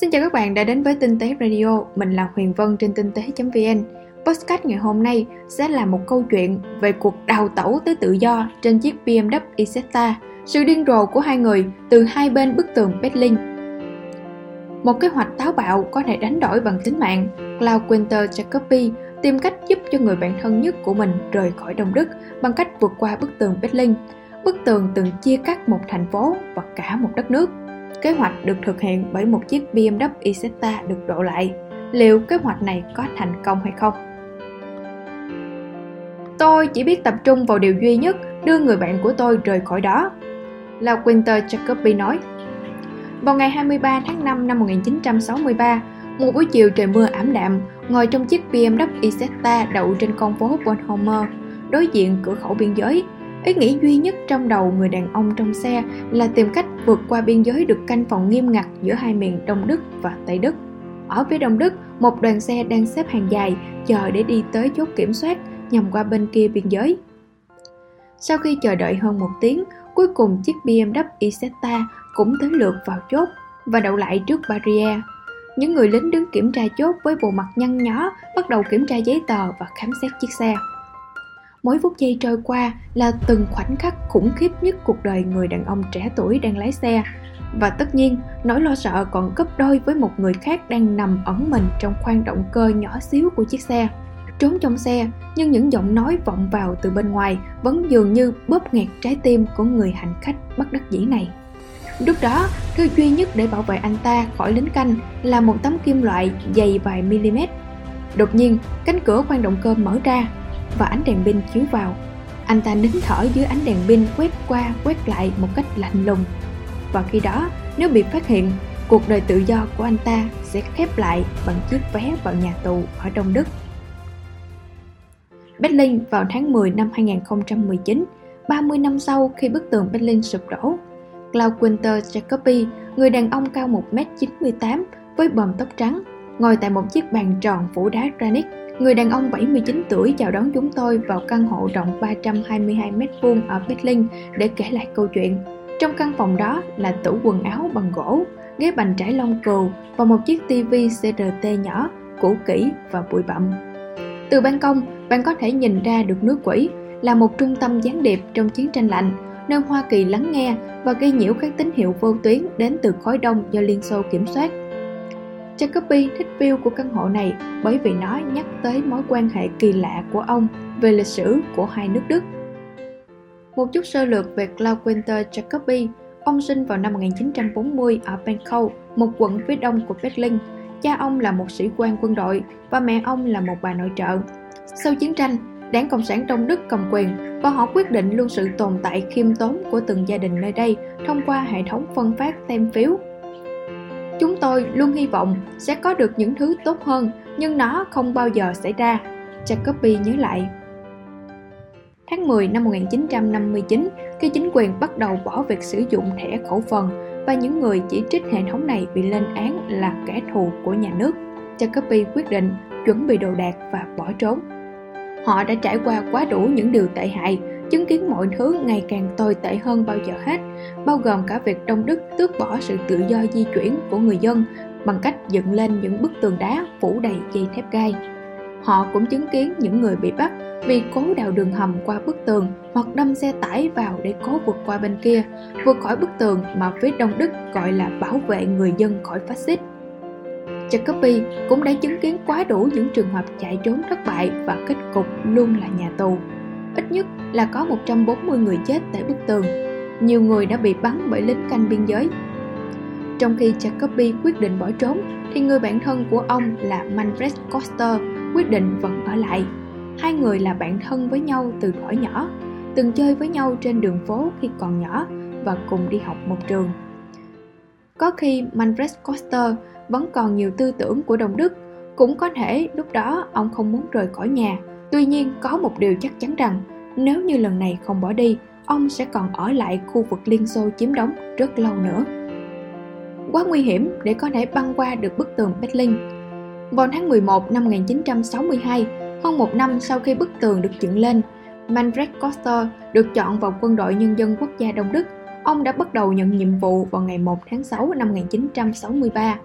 Xin chào các bạn đã đến với Tinh tế Radio, mình là Huyền Vân trên tinh tế.vn. Podcast ngày hôm nay sẽ là một câu chuyện về cuộc đào tẩu tới tự do trên chiếc BMW Isetta, sự điên rồ của hai người từ hai bên bức tường Berlin. Một kế hoạch táo bạo có thể đánh đổi bằng tính mạng, Klaus Quinter Jacobi tìm cách giúp cho người bạn thân nhất của mình rời khỏi Đông Đức bằng cách vượt qua bức tường Berlin. Bức tường từng chia cắt một thành phố và cả một đất nước. Kế hoạch được thực hiện bởi một chiếc BMW Isetta được độ lại. Liệu kế hoạch này có thành công hay không? Tôi chỉ biết tập trung vào điều duy nhất, đưa người bạn của tôi rời khỏi đó. La Winter Jacobi nói. Vào ngày 23 tháng 5 năm 1963, một buổi chiều trời mưa ảm đạm, ngồi trong chiếc BMW Isetta đậu trên con phố Bonhomer, đối diện cửa khẩu biên giới, Ý nghĩ duy nhất trong đầu người đàn ông trong xe là tìm cách vượt qua biên giới được canh phòng nghiêm ngặt giữa hai miền Đông Đức và Tây Đức. Ở phía Đông Đức, một đoàn xe đang xếp hàng dài chờ để đi tới chốt kiểm soát nhằm qua bên kia biên giới. Sau khi chờ đợi hơn một tiếng, cuối cùng chiếc BMW Isetta cũng tới lượt vào chốt và đậu lại trước barrier. Những người lính đứng kiểm tra chốt với bộ mặt nhăn nhó bắt đầu kiểm tra giấy tờ và khám xét chiếc xe mỗi phút giây trôi qua là từng khoảnh khắc khủng khiếp nhất cuộc đời người đàn ông trẻ tuổi đang lái xe. Và tất nhiên, nỗi lo sợ còn gấp đôi với một người khác đang nằm ẩn mình trong khoang động cơ nhỏ xíu của chiếc xe. Trốn trong xe, nhưng những giọng nói vọng vào từ bên ngoài vẫn dường như bóp nghẹt trái tim của người hành khách bất đắc dĩ này. Lúc đó, thứ duy nhất để bảo vệ anh ta khỏi lính canh là một tấm kim loại dày vài mm đột nhiên, cánh cửa khoang động cơ mở ra và ánh đèn pin chiếu vào. Anh ta nín thở dưới ánh đèn pin quét qua quét lại một cách lạnh lùng. Và khi đó, nếu bị phát hiện, cuộc đời tự do của anh ta sẽ khép lại bằng chiếc vé vào nhà tù ở Đông Đức. Berlin vào tháng 10 năm 2019, 30 năm sau khi bức tường Berlin sụp đổ, Klaus Winter Jacobi, người đàn ông cao 1m98 với bờm tóc trắng, ngồi tại một chiếc bàn tròn phủ đá granite Người đàn ông 79 tuổi chào đón chúng tôi vào căn hộ rộng 322m2 ở Berlin để kể lại câu chuyện. Trong căn phòng đó là tủ quần áo bằng gỗ, ghế bành trải lông cừu và một chiếc TV CRT nhỏ, cũ kỹ và bụi bặm. Từ ban công, bạn có thể nhìn ra được nước quỷ là một trung tâm gián điệp trong chiến tranh lạnh, nơi Hoa Kỳ lắng nghe và gây nhiễu các tín hiệu vô tuyến đến từ khối đông do Liên Xô kiểm soát. Jacoby thích view của căn hộ này bởi vì nó nhắc tới mối quan hệ kỳ lạ của ông về lịch sử của hai nước Đức. Một chút sơ lược về Claude Winter Jacoby, ông sinh vào năm 1940 ở Pankow, một quận phía đông của Berlin. Cha ông là một sĩ quan quân đội và mẹ ông là một bà nội trợ. Sau chiến tranh, Đảng Cộng sản trong Đức cầm quyền và họ quyết định luôn sự tồn tại khiêm tốn của từng gia đình nơi đây thông qua hệ thống phân phát tem phiếu Chúng tôi luôn hy vọng sẽ có được những thứ tốt hơn, nhưng nó không bao giờ xảy ra. Jacoby nhớ lại. Tháng 10 năm 1959, khi chính quyền bắt đầu bỏ việc sử dụng thẻ khẩu phần và những người chỉ trích hệ thống này bị lên án là kẻ thù của nhà nước, Jacoby quyết định chuẩn bị đồ đạc và bỏ trốn. Họ đã trải qua quá đủ những điều tệ hại chứng kiến mọi thứ ngày càng tồi tệ hơn bao giờ hết, bao gồm cả việc Đông Đức tước bỏ sự tự do di chuyển của người dân bằng cách dựng lên những bức tường đá phủ đầy dây thép gai. Họ cũng chứng kiến những người bị bắt vì cố đào đường hầm qua bức tường hoặc đâm xe tải vào để cố vượt qua bên kia, vượt khỏi bức tường mà phía Đông Đức gọi là bảo vệ người dân khỏi phát xít. Jacobi cũng đã chứng kiến quá đủ những trường hợp chạy trốn thất bại và kết cục luôn là nhà tù ít nhất là có 140 người chết tại bức tường. Nhiều người đã bị bắn bởi lính canh biên giới. Trong khi Jacobi quyết định bỏ trốn, thì người bạn thân của ông là Manfred Koster quyết định vẫn ở lại. Hai người là bạn thân với nhau từ thuở nhỏ, từng chơi với nhau trên đường phố khi còn nhỏ và cùng đi học một trường. Có khi Manfred Koster vẫn còn nhiều tư tưởng của đồng Đức, cũng có thể lúc đó ông không muốn rời khỏi nhà Tuy nhiên có một điều chắc chắn rằng nếu như lần này không bỏ đi, ông sẽ còn ở lại khu vực Liên Xô chiếm đóng rất lâu nữa. Quá nguy hiểm để có thể băng qua được bức tường Berlin. Vào tháng 11 năm 1962, hơn một năm sau khi bức tường được dựng lên, Manfred Koster được chọn vào quân đội nhân dân quốc gia Đông Đức. Ông đã bắt đầu nhận nhiệm vụ vào ngày 1 tháng 6 năm 1963.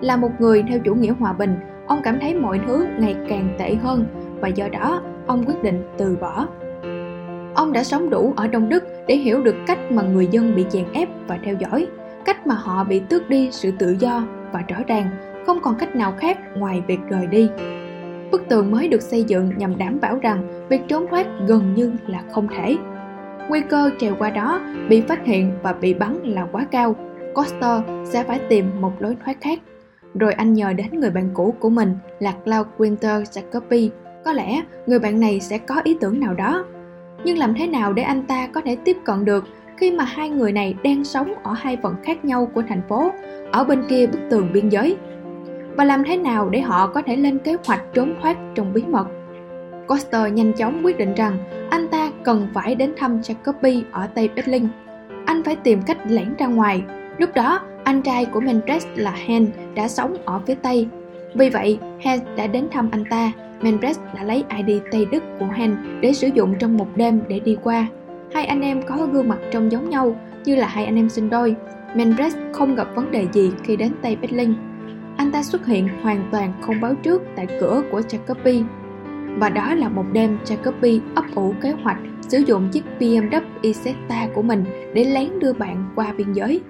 là một người theo chủ nghĩa hòa bình, ông cảm thấy mọi thứ ngày càng tệ hơn và do đó ông quyết định từ bỏ. Ông đã sống đủ ở Đông Đức để hiểu được cách mà người dân bị chèn ép và theo dõi, cách mà họ bị tước đi sự tự do và rõ ràng không còn cách nào khác ngoài việc rời đi. Bức tường mới được xây dựng nhằm đảm bảo rằng việc trốn thoát gần như là không thể. Nguy cơ trèo qua đó, bị phát hiện và bị bắn là quá cao. Coster sẽ phải tìm một lối thoát khác. Rồi anh nhờ đến người bạn cũ của mình là Claude Winter Jacobi. Có lẽ người bạn này sẽ có ý tưởng nào đó. Nhưng làm thế nào để anh ta có thể tiếp cận được khi mà hai người này đang sống ở hai phần khác nhau của thành phố, ở bên kia bức tường biên giới? Và làm thế nào để họ có thể lên kế hoạch trốn thoát trong bí mật? Coster nhanh chóng quyết định rằng anh ta cần phải đến thăm Jacoby ở Tây Berlin. Anh phải tìm cách lẻn ra ngoài. Lúc đó, anh trai của Mendres là Hen đã sống ở phía Tây. Vì vậy, Hen đã đến thăm anh ta. Mendres đã lấy ID Tây Đức của Hen để sử dụng trong một đêm để đi qua. Hai anh em có gương mặt trông giống nhau, như là hai anh em sinh đôi. Mendres không gặp vấn đề gì khi đến Tây Berlin. Anh ta xuất hiện hoàn toàn không báo trước tại cửa của Jacoby và đó là một đêm Jacoby ấp ủ kế hoạch sử dụng chiếc BMW Isetta của mình để lén đưa bạn qua biên giới.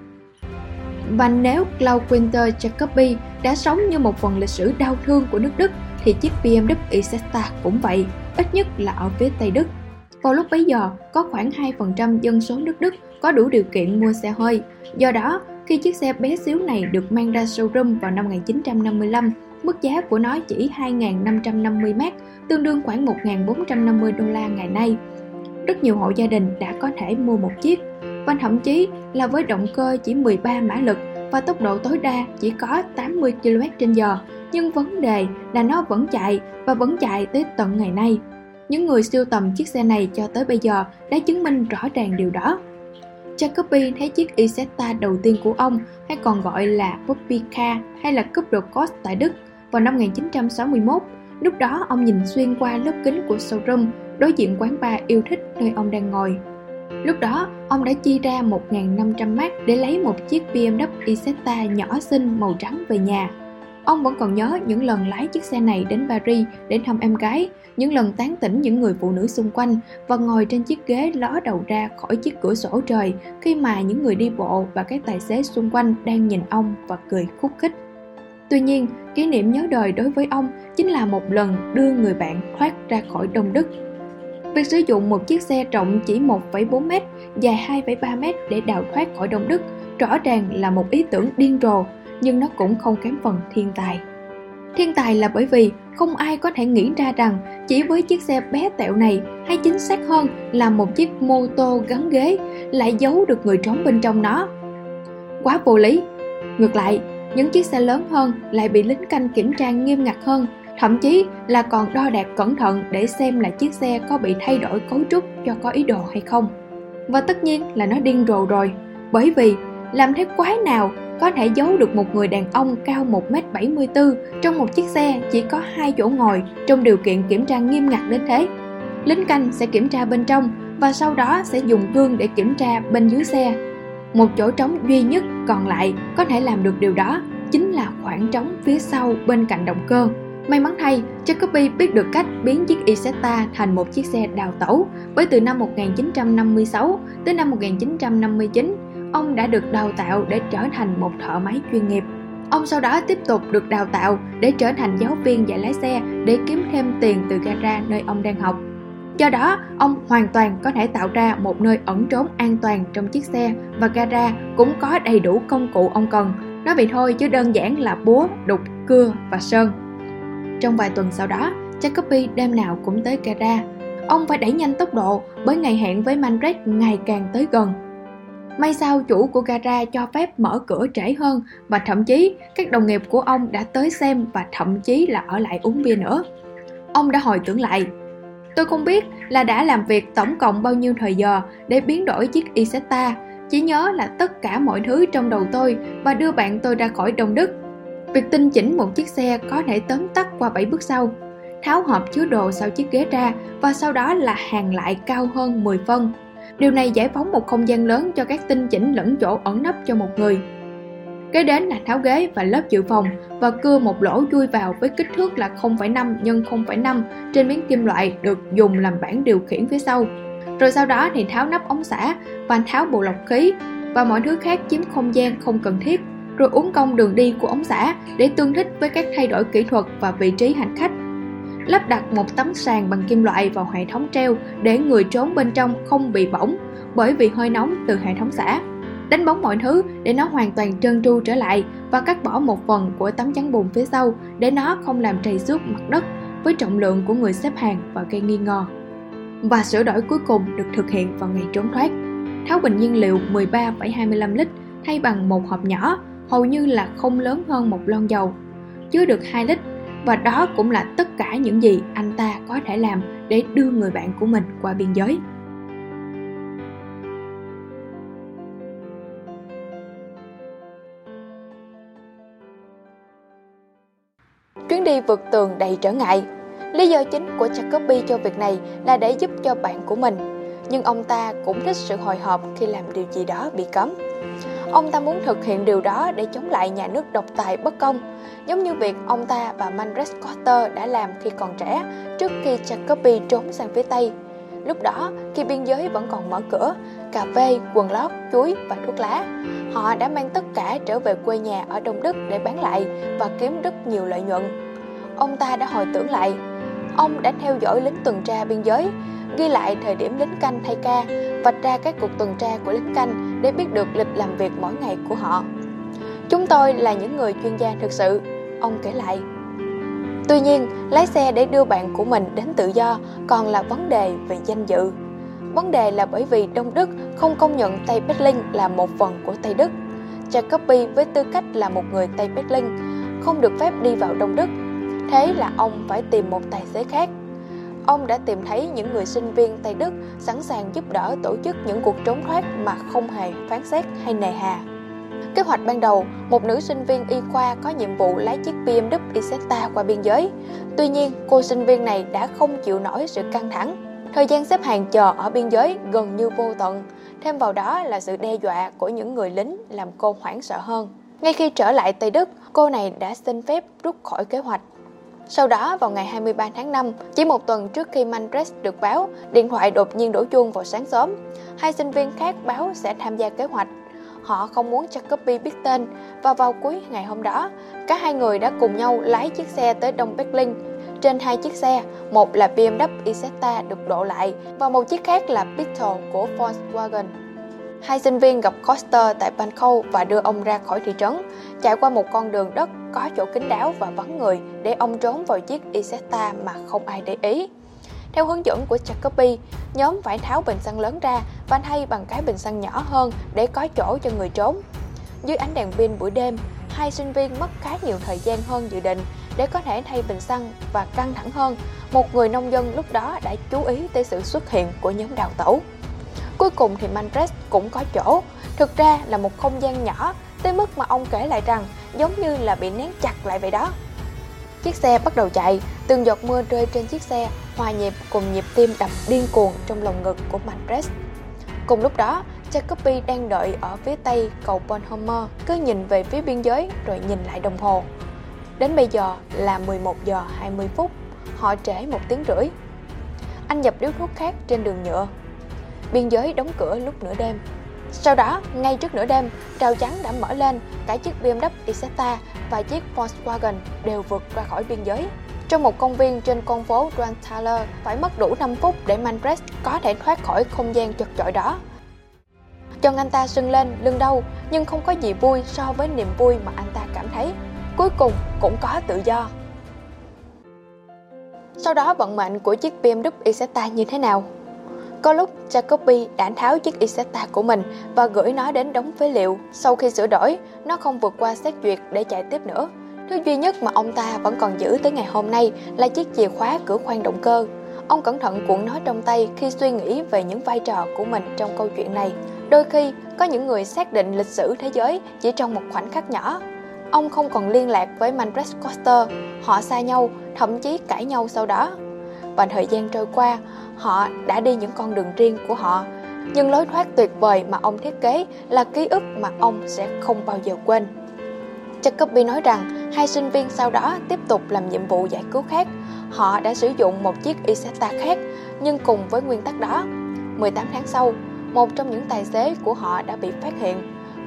Và nếu Klaus Winter Jacoby đã sống như một phần lịch sử đau thương của nước Đức thì chiếc BMW Isetta cũng vậy, ít nhất là ở phía Tây Đức. Vào lúc bấy giờ, có khoảng 2% dân số nước Đức có đủ điều kiện mua xe hơi. Do đó, khi chiếc xe bé xíu này được mang ra showroom vào năm 1955, mức giá của nó chỉ 2.550 mark, tương đương khoảng 1.450 đô la ngày nay. Rất nhiều hộ gia đình đã có thể mua một chiếc, và thậm chí là với động cơ chỉ 13 mã lực và tốc độ tối đa chỉ có 80 km/h, nhưng vấn đề là nó vẫn chạy và vẫn chạy tới tận ngày nay. Những người siêu tầm chiếc xe này cho tới bây giờ đã chứng minh rõ ràng điều đó. Jacoby thấy chiếc Isetta đầu tiên của ông, hay còn gọi là Puppy Car hay là Cúp Cost tại Đức, vào năm 1961. Lúc đó ông nhìn xuyên qua lớp kính của showroom, đối diện quán bar yêu thích nơi ông đang ngồi. Lúc đó, ông đã chi ra 1.500 mark để lấy một chiếc BMW Isetta nhỏ xinh màu trắng về nhà. Ông vẫn còn nhớ những lần lái chiếc xe này đến Paris để thăm em gái, những lần tán tỉnh những người phụ nữ xung quanh và ngồi trên chiếc ghế ló đầu ra khỏi chiếc cửa sổ trời khi mà những người đi bộ và các tài xế xung quanh đang nhìn ông và cười khúc khích. Tuy nhiên, kỷ niệm nhớ đời đối với ông chính là một lần đưa người bạn thoát ra khỏi Đông Đức. Việc sử dụng một chiếc xe rộng chỉ 1,4 m, dài 2,3 m để đào thoát khỏi Đông Đức rõ ràng là một ý tưởng điên rồ, nhưng nó cũng không kém phần thiên tài. Thiên tài là bởi vì không ai có thể nghĩ ra rằng chỉ với chiếc xe bé tẹo này hay chính xác hơn là một chiếc mô tô gắn ghế lại giấu được người trốn bên trong nó. Quá vô lý. Ngược lại, những chiếc xe lớn hơn lại bị lính canh kiểm tra nghiêm ngặt hơn, thậm chí là còn đo đạc cẩn thận để xem là chiếc xe có bị thay đổi cấu trúc cho có ý đồ hay không. Và tất nhiên là nó điên rồ rồi, bởi vì làm thế quái nào có thể giấu được một người đàn ông cao 1m74 trong một chiếc xe chỉ có hai chỗ ngồi trong điều kiện kiểm tra nghiêm ngặt đến thế. Lính canh sẽ kiểm tra bên trong và sau đó sẽ dùng gương để kiểm tra bên dưới xe. Một chỗ trống duy nhất còn lại có thể làm được điều đó chính là khoảng trống phía sau bên cạnh động cơ. May mắn thay, Jacobi biết được cách biến chiếc Isetta thành một chiếc xe đào tẩu bởi từ năm 1956 tới năm 1959 ông đã được đào tạo để trở thành một thợ máy chuyên nghiệp. Ông sau đó tiếp tục được đào tạo để trở thành giáo viên dạy lái xe để kiếm thêm tiền từ gara nơi ông đang học. Do đó, ông hoàn toàn có thể tạo ra một nơi ẩn trốn an toàn trong chiếc xe và gara cũng có đầy đủ công cụ ông cần. Nói vậy thôi chứ đơn giản là búa, đục, cưa và sơn. Trong vài tuần sau đó, Jacoby đêm nào cũng tới gara. Ông phải đẩy nhanh tốc độ bởi ngày hẹn với Manfred ngày càng tới gần May sao chủ của gara cho phép mở cửa trễ hơn và thậm chí các đồng nghiệp của ông đã tới xem và thậm chí là ở lại uống bia nữa. Ông đã hồi tưởng lại. Tôi không biết là đã làm việc tổng cộng bao nhiêu thời giờ để biến đổi chiếc Isetta, chỉ nhớ là tất cả mọi thứ trong đầu tôi và đưa bạn tôi ra khỏi Đông Đức. Việc tinh chỉnh một chiếc xe có thể tóm tắt qua 7 bước sau. Tháo hộp chứa đồ sau chiếc ghế ra và sau đó là hàng lại cao hơn 10 phân Điều này giải phóng một không gian lớn cho các tinh chỉnh lẫn chỗ ẩn nấp cho một người. Kế đến là tháo ghế và lớp dự phòng và cưa một lỗ chui vào với kích thước là 0,5 x 0,5 trên miếng kim loại được dùng làm bảng điều khiển phía sau. Rồi sau đó thì tháo nắp ống xả và tháo bộ lọc khí và mọi thứ khác chiếm không gian không cần thiết rồi uống công đường đi của ống xả để tương thích với các thay đổi kỹ thuật và vị trí hành khách. Lắp đặt một tấm sàn bằng kim loại vào hệ thống treo để người trốn bên trong không bị bỏng bởi vì hơi nóng từ hệ thống xả. Đánh bóng mọi thứ để nó hoàn toàn trơn tru trở lại và cắt bỏ một phần của tấm chắn bùn phía sau để nó không làm trầy xước mặt đất với trọng lượng của người xếp hàng và gây nghi ngờ. Và sửa đổi cuối cùng được thực hiện vào ngày trốn thoát. Tháo bình nhiên liệu 13,25 lít thay bằng một hộp nhỏ hầu như là không lớn hơn một lon dầu, chứa được 2 lít và đó cũng là tất cả những gì anh ta có thể làm để đưa người bạn của mình qua biên giới. Chuyến đi vượt tường đầy trở ngại. Lý do chính của Jacoby cho việc này là để giúp cho bạn của mình, nhưng ông ta cũng thích sự hồi hộp khi làm điều gì đó bị cấm. Ông ta muốn thực hiện điều đó để chống lại nhà nước độc tài bất công, giống như việc ông ta và Manfred Carter đã làm khi còn trẻ trước khi Jacobi trốn sang phía Tây. Lúc đó, khi biên giới vẫn còn mở cửa, cà phê, quần lót, chuối và thuốc lá, họ đã mang tất cả trở về quê nhà ở Đông Đức để bán lại và kiếm rất nhiều lợi nhuận. Ông ta đã hồi tưởng lại, ông đã theo dõi lính tuần tra biên giới, ghi lại thời điểm lính canh thay ca, vạch ra các cuộc tuần tra của lính canh để biết được lịch làm việc mỗi ngày của họ. Chúng tôi là những người chuyên gia thực sự, ông kể lại. Tuy nhiên, lái xe để đưa bạn của mình đến tự do còn là vấn đề về danh dự. Vấn đề là bởi vì Đông Đức không công nhận Tây Berlin là một phần của Tây Đức. Jacobi với tư cách là một người Tây Berlin không được phép đi vào Đông Đức. Thế là ông phải tìm một tài xế khác Ông đã tìm thấy những người sinh viên Tây Đức sẵn sàng giúp đỡ tổ chức những cuộc trốn thoát mà không hề phán xét hay nề hà. Kế hoạch ban đầu, một nữ sinh viên y khoa có nhiệm vụ lái chiếc BMW Isetta qua biên giới. Tuy nhiên, cô sinh viên này đã không chịu nổi sự căng thẳng. Thời gian xếp hàng chờ ở biên giới gần như vô tận. Thêm vào đó là sự đe dọa của những người lính làm cô hoảng sợ hơn. Ngay khi trở lại Tây Đức, cô này đã xin phép rút khỏi kế hoạch sau đó, vào ngày 23 tháng 5, chỉ một tuần trước khi Manpress được báo, điện thoại đột nhiên đổ chuông vào sáng sớm. Hai sinh viên khác báo sẽ tham gia kế hoạch. Họ không muốn cho Copy biết tên và vào cuối ngày hôm đó, cả hai người đã cùng nhau lái chiếc xe tới Đông Berlin. Trên hai chiếc xe, một là BMW Isetta được độ lại và một chiếc khác là Beetle của Volkswagen. Hai sinh viên gặp Coster tại Bangkok và đưa ông ra khỏi thị trấn, chạy qua một con đường đất có chỗ kín đáo và vắng người để ông trốn vào chiếc Isetta mà không ai để ý. Theo hướng dẫn của Jacoby, nhóm phải tháo bình xăng lớn ra và thay bằng cái bình xăng nhỏ hơn để có chỗ cho người trốn. Dưới ánh đèn pin buổi đêm, hai sinh viên mất khá nhiều thời gian hơn dự định để có thể thay bình xăng và căng thẳng hơn, một người nông dân lúc đó đã chú ý tới sự xuất hiện của nhóm đào tẩu. Cuối cùng thì Manfred cũng có chỗ, thực ra là một không gian nhỏ tới mức mà ông kể lại rằng giống như là bị nén chặt lại vậy đó. Chiếc xe bắt đầu chạy, từng giọt mưa rơi trên chiếc xe hòa nhịp cùng nhịp tim đập điên cuồng trong lồng ngực của Manfred. Cùng lúc đó, Jacoby đang đợi ở phía tây cầu Bonhomer, cứ nhìn về phía biên giới rồi nhìn lại đồng hồ. Đến bây giờ là 11 giờ 20 phút, họ trễ một tiếng rưỡi. Anh dập điếu thuốc khác trên đường nhựa biên giới đóng cửa lúc nửa đêm. Sau đó, ngay trước nửa đêm, rào chắn đã mở lên, cả chiếc BMW Isetta và chiếc Volkswagen đều vượt ra khỏi biên giới. Trong một công viên trên con phố Granthaler, phải mất đủ 5 phút để Manfred có thể thoát khỏi không gian chật chội đó. Chân anh ta sưng lên, lưng đau, nhưng không có gì vui so với niềm vui mà anh ta cảm thấy. Cuối cùng cũng có tự do. Sau đó vận mệnh của chiếc BMW Isetta như thế nào? Có lúc Jacoby đã tháo chiếc Isetta của mình và gửi nó đến đống phế liệu. Sau khi sửa đổi, nó không vượt qua xét duyệt để chạy tiếp nữa. Thứ duy nhất mà ông ta vẫn còn giữ tới ngày hôm nay là chiếc chìa khóa cửa khoang động cơ. Ông cẩn thận cuộn nó trong tay khi suy nghĩ về những vai trò của mình trong câu chuyện này. Đôi khi, có những người xác định lịch sử thế giới chỉ trong một khoảnh khắc nhỏ. Ông không còn liên lạc với Manfred Coster, họ xa nhau, thậm chí cãi nhau sau đó. Và thời gian trôi qua, họ đã đi những con đường riêng của họ nhưng lối thoát tuyệt vời mà ông thiết kế là ký ức mà ông sẽ không bao giờ quên Jacobi nói rằng hai sinh viên sau đó tiếp tục làm nhiệm vụ giải cứu khác. Họ đã sử dụng một chiếc Isetta khác, nhưng cùng với nguyên tắc đó. 18 tháng sau, một trong những tài xế của họ đã bị phát hiện.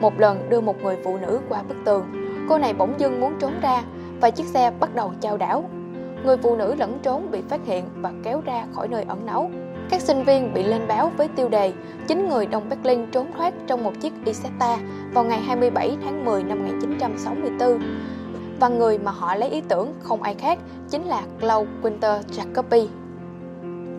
Một lần đưa một người phụ nữ qua bức tường, cô này bỗng dưng muốn trốn ra và chiếc xe bắt đầu chao đảo. Người phụ nữ lẫn trốn bị phát hiện và kéo ra khỏi nơi ẩn náu. Các sinh viên bị lên báo với tiêu đề 9 người Đông Berlin trốn thoát trong một chiếc Isetta vào ngày 27 tháng 10 năm 1964 và người mà họ lấy ý tưởng không ai khác chính là Claude Winter Jacobi.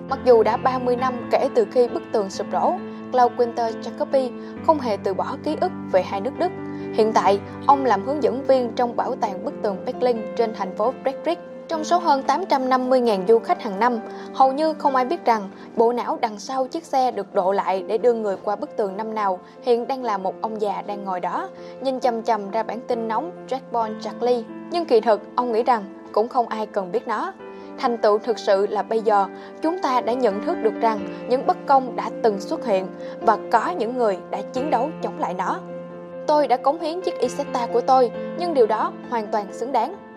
Mặc dù đã 30 năm kể từ khi bức tường sụp đổ, Claude Winter Jacobi không hề từ bỏ ký ức về hai nước Đức. Hiện tại, ông làm hướng dẫn viên trong bảo tàng bức tường Berlin trên thành phố Frederick trong số hơn 850.000 du khách hàng năm, hầu như không ai biết rằng bộ não đằng sau chiếc xe được độ lại để đưa người qua bức tường năm nào hiện đang là một ông già đang ngồi đó, nhìn chầm chầm ra bản tin nóng Jackbone Charlie. Nhưng kỳ thực, ông nghĩ rằng cũng không ai cần biết nó. Thành tựu thực sự là bây giờ chúng ta đã nhận thức được rằng những bất công đã từng xuất hiện và có những người đã chiến đấu chống lại nó. Tôi đã cống hiến chiếc Isetta của tôi, nhưng điều đó hoàn toàn xứng đáng.